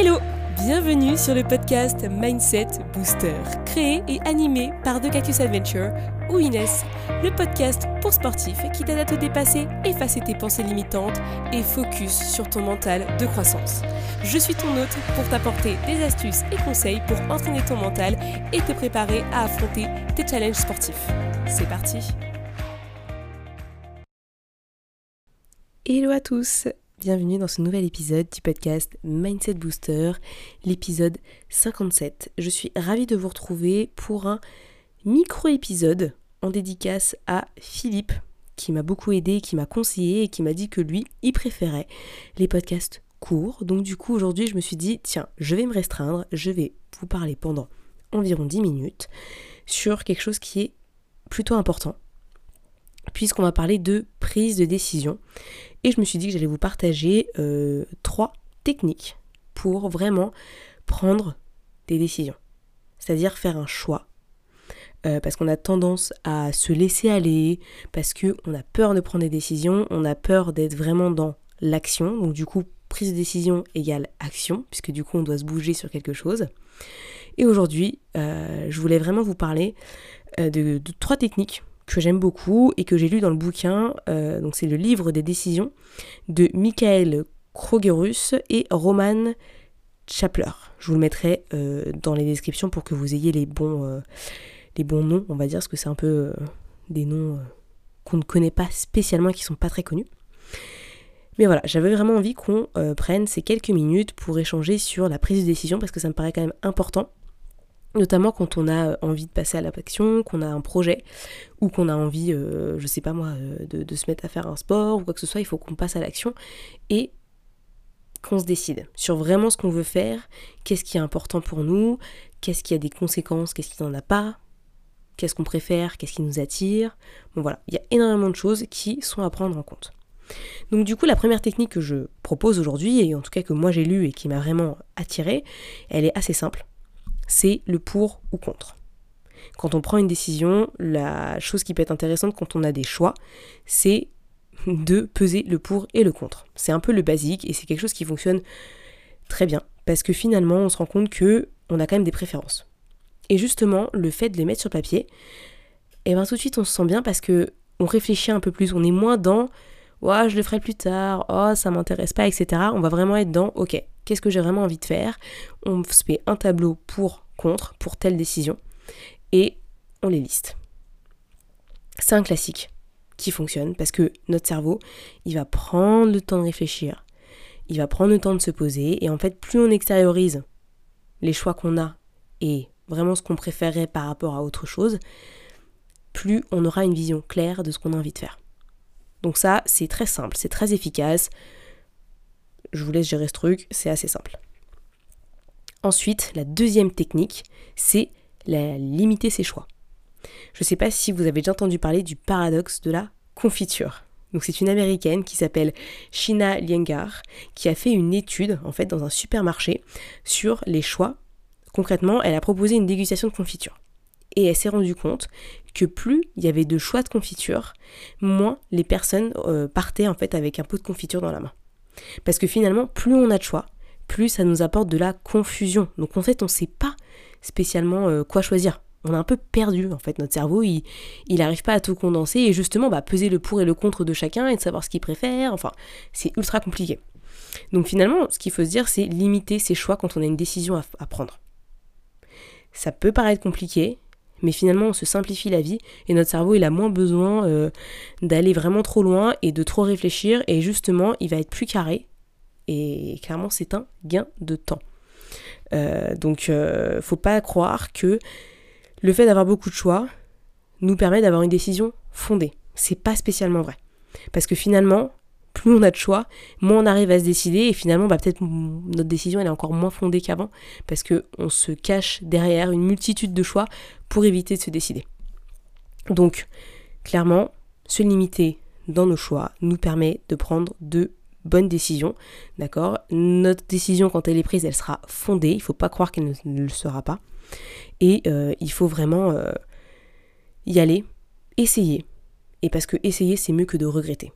Hello Bienvenue sur le podcast Mindset Booster, créé et animé par The Cactus Adventure ou Inès, le podcast pour sportifs qui t'aide à te dépasser, effacer tes pensées limitantes et focus sur ton mental de croissance. Je suis ton hôte pour t'apporter des astuces et conseils pour entraîner ton mental et te préparer à affronter tes challenges sportifs. C'est parti Hello à tous Bienvenue dans ce nouvel épisode du podcast Mindset Booster, l'épisode 57. Je suis ravie de vous retrouver pour un micro-épisode en dédicace à Philippe, qui m'a beaucoup aidé, qui m'a conseillé et qui m'a dit que lui, il préférait les podcasts courts. Donc du coup, aujourd'hui, je me suis dit, tiens, je vais me restreindre, je vais vous parler pendant environ 10 minutes sur quelque chose qui est plutôt important, puisqu'on va parler de prise de décision. Et je me suis dit que j'allais vous partager euh, trois techniques pour vraiment prendre des décisions. C'est-à-dire faire un choix. Euh, parce qu'on a tendance à se laisser aller, parce qu'on a peur de prendre des décisions, on a peur d'être vraiment dans l'action. Donc du coup, prise de décision égale action, puisque du coup on doit se bouger sur quelque chose. Et aujourd'hui, euh, je voulais vraiment vous parler de trois techniques que j'aime beaucoup et que j'ai lu dans le bouquin, euh, donc c'est le livre des décisions de Michael Krogerus et Roman Chapler. Je vous le mettrai euh, dans les descriptions pour que vous ayez les bons, euh, les bons noms, on va dire, parce que c'est un peu des noms qu'on ne connaît pas spécialement et qui sont pas très connus. Mais voilà, j'avais vraiment envie qu'on prenne ces quelques minutes pour échanger sur la prise de décision parce que ça me paraît quand même important Notamment quand on a envie de passer à l'action, qu'on a un projet, ou qu'on a envie, euh, je sais pas moi, euh, de, se mettre à faire un sport ou quoi que ce soit, il faut qu'on passe à l'action et qu'on se décide sur vraiment ce qu'on veut faire, qu'est-ce qui est important pour nous, qu'est-ce qui a des conséquences, qu'est-ce qui n'en a pas, qu'est-ce qu'on préfère, qu'est-ce qui nous attire. Bon voilà, il y a énormément de choses qui sont à prendre en compte. Donc du coup, la première technique que je propose aujourd'hui, et en tout cas que moi j'ai lue et qui m'a vraiment attirée, elle est assez simple c'est le pour ou contre. Quand on prend une décision, la chose qui peut être intéressante quand on a des choix, c'est de peser le pour et le contre. C'est un peu le basique et c'est quelque chose qui fonctionne très bien parce que finalement, on se rend compte que on a quand même des préférences. Et justement, le fait de les mettre sur papier, et eh ben tout de suite on se sent bien parce que on réfléchit un peu plus, on est moins dans je le ferai plus tard, oh, ça m'intéresse pas, etc. On va vraiment être dans, ok, qu'est-ce que j'ai vraiment envie de faire On se fait un tableau pour, contre, pour telle décision, et on les liste. C'est un classique qui fonctionne parce que notre cerveau, il va prendre le temps de réfléchir, il va prendre le temps de se poser, et en fait, plus on extériorise les choix qu'on a et vraiment ce qu'on préférerait par rapport à autre chose, plus on aura une vision claire de ce qu'on a envie de faire. Donc ça, c'est très simple, c'est très efficace. Je vous laisse gérer ce truc, c'est assez simple. Ensuite, la deuxième technique, c'est la limiter ses choix. Je ne sais pas si vous avez déjà entendu parler du paradoxe de la confiture. Donc c'est une américaine qui s'appelle Shina Liengar qui a fait une étude en fait dans un supermarché sur les choix. Concrètement, elle a proposé une dégustation de confiture et elle s'est rendue compte que plus il y avait de choix de confiture, moins les personnes euh, partaient en fait avec un pot de confiture dans la main. Parce que finalement, plus on a de choix, plus ça nous apporte de la confusion. Donc en fait, on ne sait pas spécialement euh, quoi choisir. On est un peu perdu en fait, notre cerveau, il n'arrive pas à tout condenser et justement bah, peser le pour et le contre de chacun et de savoir ce qu'il préfère, enfin, c'est ultra compliqué. Donc finalement, ce qu'il faut se dire, c'est limiter ses choix quand on a une décision à prendre. Ça peut paraître compliqué, mais finalement on se simplifie la vie et notre cerveau il a moins besoin euh, d'aller vraiment trop loin et de trop réfléchir et justement il va être plus carré et clairement c'est un gain de temps. Euh, donc euh, faut pas croire que le fait d'avoir beaucoup de choix nous permet d'avoir une décision fondée. C'est pas spécialement vrai. Parce que finalement, plus on a de choix, moins on arrive à se décider et finalement bah, peut-être notre décision est encore moins fondée qu'avant parce que on se cache derrière une multitude de choix pour éviter de se décider. Donc clairement, se limiter dans nos choix nous permet de prendre de bonnes décisions, d'accord? Notre décision quand elle est prise, elle sera fondée, il ne faut pas croire qu'elle ne, le sera pas. Et euh, il faut vraiment euh, y aller, essayer. Et parce que essayer, c'est mieux que de regretter.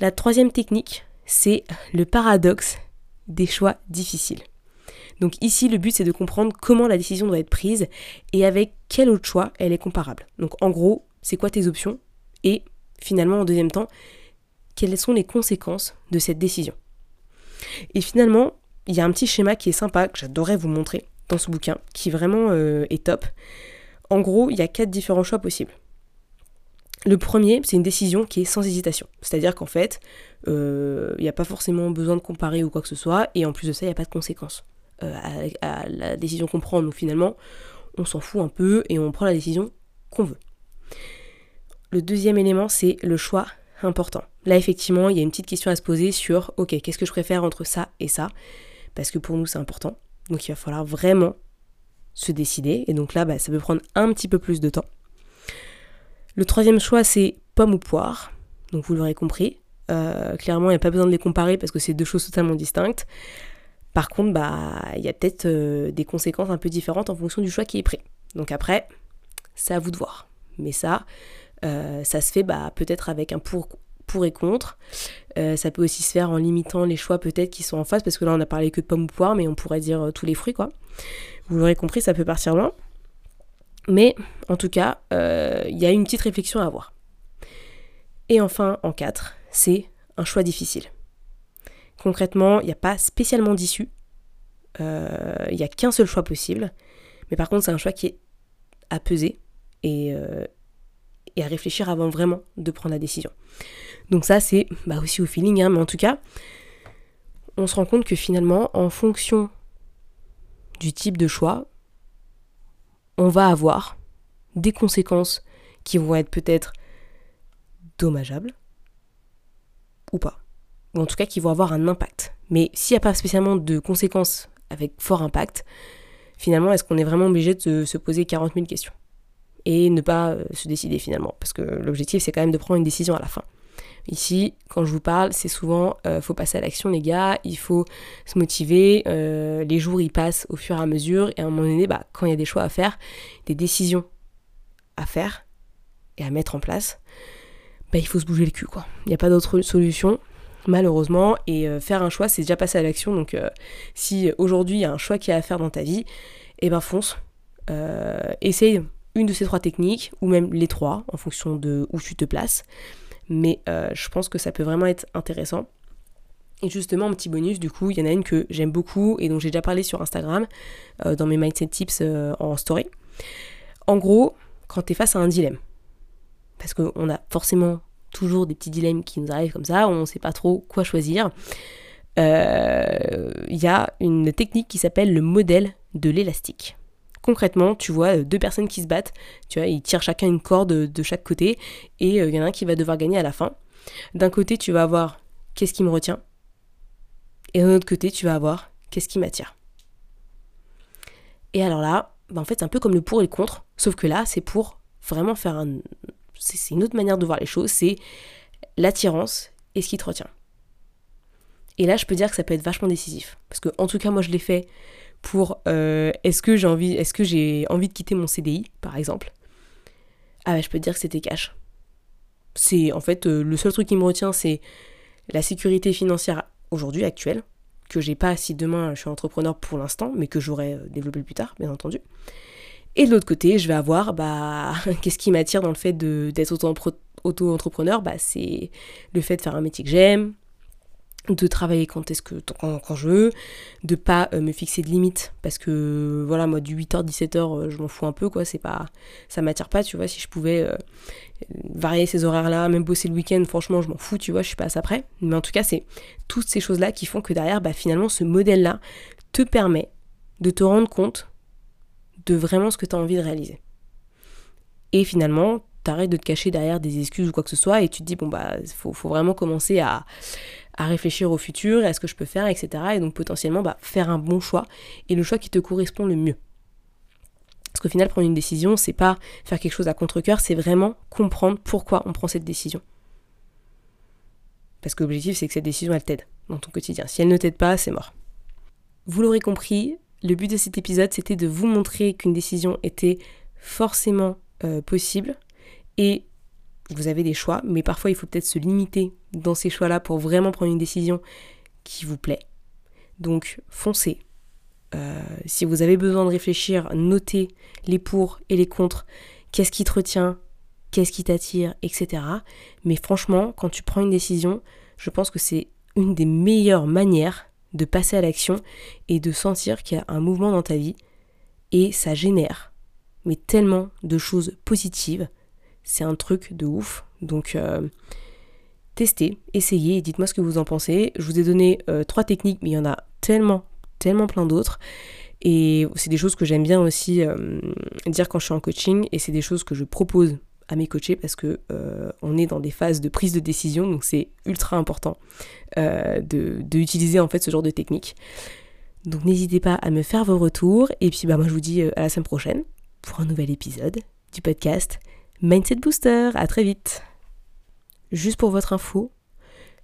La troisième technique, c'est le paradoxe des choix difficiles. Donc ici, le but, c'est de comprendre comment la décision doit être prise et avec quel autre choix elle est comparable. Donc en gros, c'est quoi tes options et finalement, en deuxième temps, quelles sont les conséquences de cette décision. Et finalement, il y a un petit schéma qui est sympa, que j'adorais vous montrer dans ce bouquin, qui vraiment euh, est top. En gros, il y a quatre différents choix possibles. Le premier, c'est une décision qui est sans hésitation. C'est-à-dire qu'en fait, euh, il n'y a pas forcément besoin de comparer ou quoi que ce soit, et en plus de ça, il n'y a pas de conséquences euh, à, la décision qu'on prend. Donc finalement, on s'en fout un peu et on prend la décision qu'on veut. Le deuxième élément, c'est le choix important. Là, effectivement, il y a une petite question à se poser sur, ok, qu'est-ce que je préfère entre ça et ça? Parce que pour nous, c'est important. Donc il va falloir vraiment se décider. Et donc là, bah, ça peut prendre un petit peu plus de temps. Le troisième choix, c'est pomme ou poire. Donc vous l'aurez compris. Euh, clairement, il n'y a pas besoin de les comparer parce que c'est deux choses totalement distinctes. Par contre, bah, il y a peut-être euh, des conséquences un peu différentes en fonction du choix qui est pris. Donc après, c'est à vous de voir. Mais ça, euh, ça se fait bah, peut-être avec un pour, pour et contre. ça peut aussi se faire en limitant les choix peut-être qui sont en face, parce que là on a parlé que de pomme ou poire, mais on pourrait dire tous les fruits, quoi. Vous l'aurez compris, ça peut partir loin. Mais en tout cas, euh, il y a une petite réflexion à avoir. Et enfin, en 4, c'est un choix difficile. Concrètement, il n'y a pas spécialement d'issue. Euh, il n'y a qu'un seul choix possible. Mais par contre, c'est un choix qui est à peser et, euh, à réfléchir avant vraiment de prendre la décision. Donc ça, c'est bah, aussi au feeling. Hein, mais en tout cas, on se rend compte que finalement, en fonction du type de choix, on va avoir des conséquences qui vont être peut-être dommageables ou pas. Ou en tout cas qui vont avoir un impact. Mais s'il n'y a pas spécialement de conséquences avec fort impact, finalement, est-ce qu'on est vraiment obligé de se poser 40 000 questions Et ne pas euh, se décider finalement? Parce que l'objectif, c'est quand même de prendre une décision à la fin. Ici, quand je vous parle, c'est souvent euh, faut passer à l'action, les gars, il faut se motiver. Euh, les jours, ils passent au fur et à mesure. Et à un moment donné, bah, quand il y a des choix à faire, des décisions à faire et à mettre en place, bah, il faut se bouger le cul. quoi. Il n'y a pas d'autre solution, malheureusement. Et euh, faire un choix, c'est déjà passer à l'action. Donc, si aujourd'hui, il y a un choix qui a à faire dans ta vie, et eh ben fonce. essaye une de ces trois techniques, ou même les trois, en fonction de où tu te places mais euh, je pense que ça peut vraiment être intéressant. Et justement, un petit bonus, du coup, il y en a une que j'aime beaucoup et dont j'ai déjà parlé sur Instagram, euh, dans mes mindset tips euh, en story. En gros, quand tu es face à un dilemme, parce qu'on a forcément toujours des petits dilemmes qui nous arrivent comme ça, on ne sait pas trop quoi choisir, il y a une technique qui s'appelle le modèle de l'élastique concrètement, tu vois euh, deux personnes qui se battent, tu vois, ils tirent chacun une corde de chaque côté et euh, il y en a un qui va devoir gagner à la fin. D'un côté, tu vas avoir qu'est-ce qui me retient? et d'un autre côté, tu vas avoir qu'est-ce qui m'attire? Et alors là, bah, en fait, c'est un peu comme le pour et le contre, sauf que là, c'est pour vraiment faire un. C'est une autre manière de voir les choses, c'est l'attirance et ce qui te retient. Et là, je peux dire que ça peut être vachement décisif. Parce que, en tout cas, moi, je l'ai fait pour euh, est-ce que j'ai envie, est-ce que j'ai envie de quitter mon CDI, par exemple? Ah bah, je peux te dire que c'était cash. C'est en fait euh, le seul truc qui me retient, c'est la sécurité financière aujourd'hui actuelle que j'ai pas si demain je suis entrepreneur pour l'instant, mais que j'aurai euh, développé plus tard, bien entendu. Et de l'autre côté, je vais avoir bah qu'est-ce qui m'attire dans le fait d'être auto-entrepreneur, bah c'est le fait de faire un métier que j'aime, de travailler quand est-ce que quand, je veux, de pas euh, me fixer de limites parce que voilà moi du 8h 17h euh, je m'en fous un peu quoi, c'est pas ça m'attire pas, tu vois, si je pouvais euh, varier ces horaires là, même bosser le week-end, franchement, je m'en fous, tu vois, je suis pas à ça. Mais en tout cas, c'est toutes ces choses là qui font que derrière bah finalement ce modèle là te permet de te rendre compte de vraiment ce que tu as envie de réaliser. Et finalement, t'arrêtes de te cacher derrière des excuses ou quoi que ce soit et tu te dis bon bah faut vraiment commencer à à réfléchir au futur, à ce que je peux faire, etc. Et donc potentiellement bah, faire un bon choix et le choix qui te correspond le mieux. Parce qu'au final, prendre une décision, c'est pas faire quelque chose à contre-coeur, c'est vraiment comprendre pourquoi on prend cette décision. Parce que l'objectif, c'est que cette décision, elle t'aide dans ton quotidien. Si elle ne t'aide pas, c'est mort. Vous l'aurez compris, le but de cet épisode, c'était de vous montrer qu'une décision était forcément euh, possible et vous avez des choix, mais parfois il faut peut-être se limiter dans ces choix-là pour vraiment prendre une décision qui vous plaît. Donc foncez. Euh, si vous avez besoin de réfléchir, notez les pour et les contre, qu'est-ce qui te retient, qu'est-ce qui t'attire, etc. Mais franchement, quand tu prends une décision, je pense que c'est une des meilleures manières de passer à l'action et de sentir qu'il y a un mouvement dans ta vie et ça génère mais tellement de choses positives c'est un truc de ouf. Donc euh, testez, essayez dites-moi ce que vous en pensez. Je vous ai donné euh, trois techniques, mais il y en a tellement, tellement plein d'autres. Et c'est des choses que j'aime bien aussi euh, dire quand je suis en coaching et c'est des choses que je propose à mes coachés parce que on est dans des phases de prise de décision, donc c'est ultra important de, de, utiliser en fait ce genre de technique. Donc n'hésitez pas à me faire vos retours et puis bah moi je vous dis à la semaine prochaine pour un nouvel épisode du podcast Mindset Booster, à très vite. Juste pour votre info,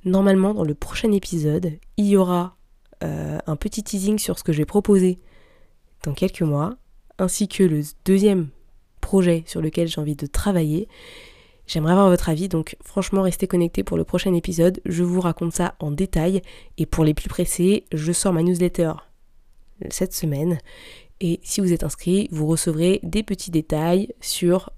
normalement dans le prochain épisode, il y aura euh, un petit teasing sur ce que je vais proposer dans quelques mois, ainsi que le deuxième projet sur lequel j'ai envie de travailler. J'aimerais avoir votre avis, donc franchement restez connectés pour le prochain épisode, je vous raconte ça en détail, et pour les plus pressés, je sors ma newsletter cette semaine, et si vous êtes inscrit, vous recevrez des petits détails sur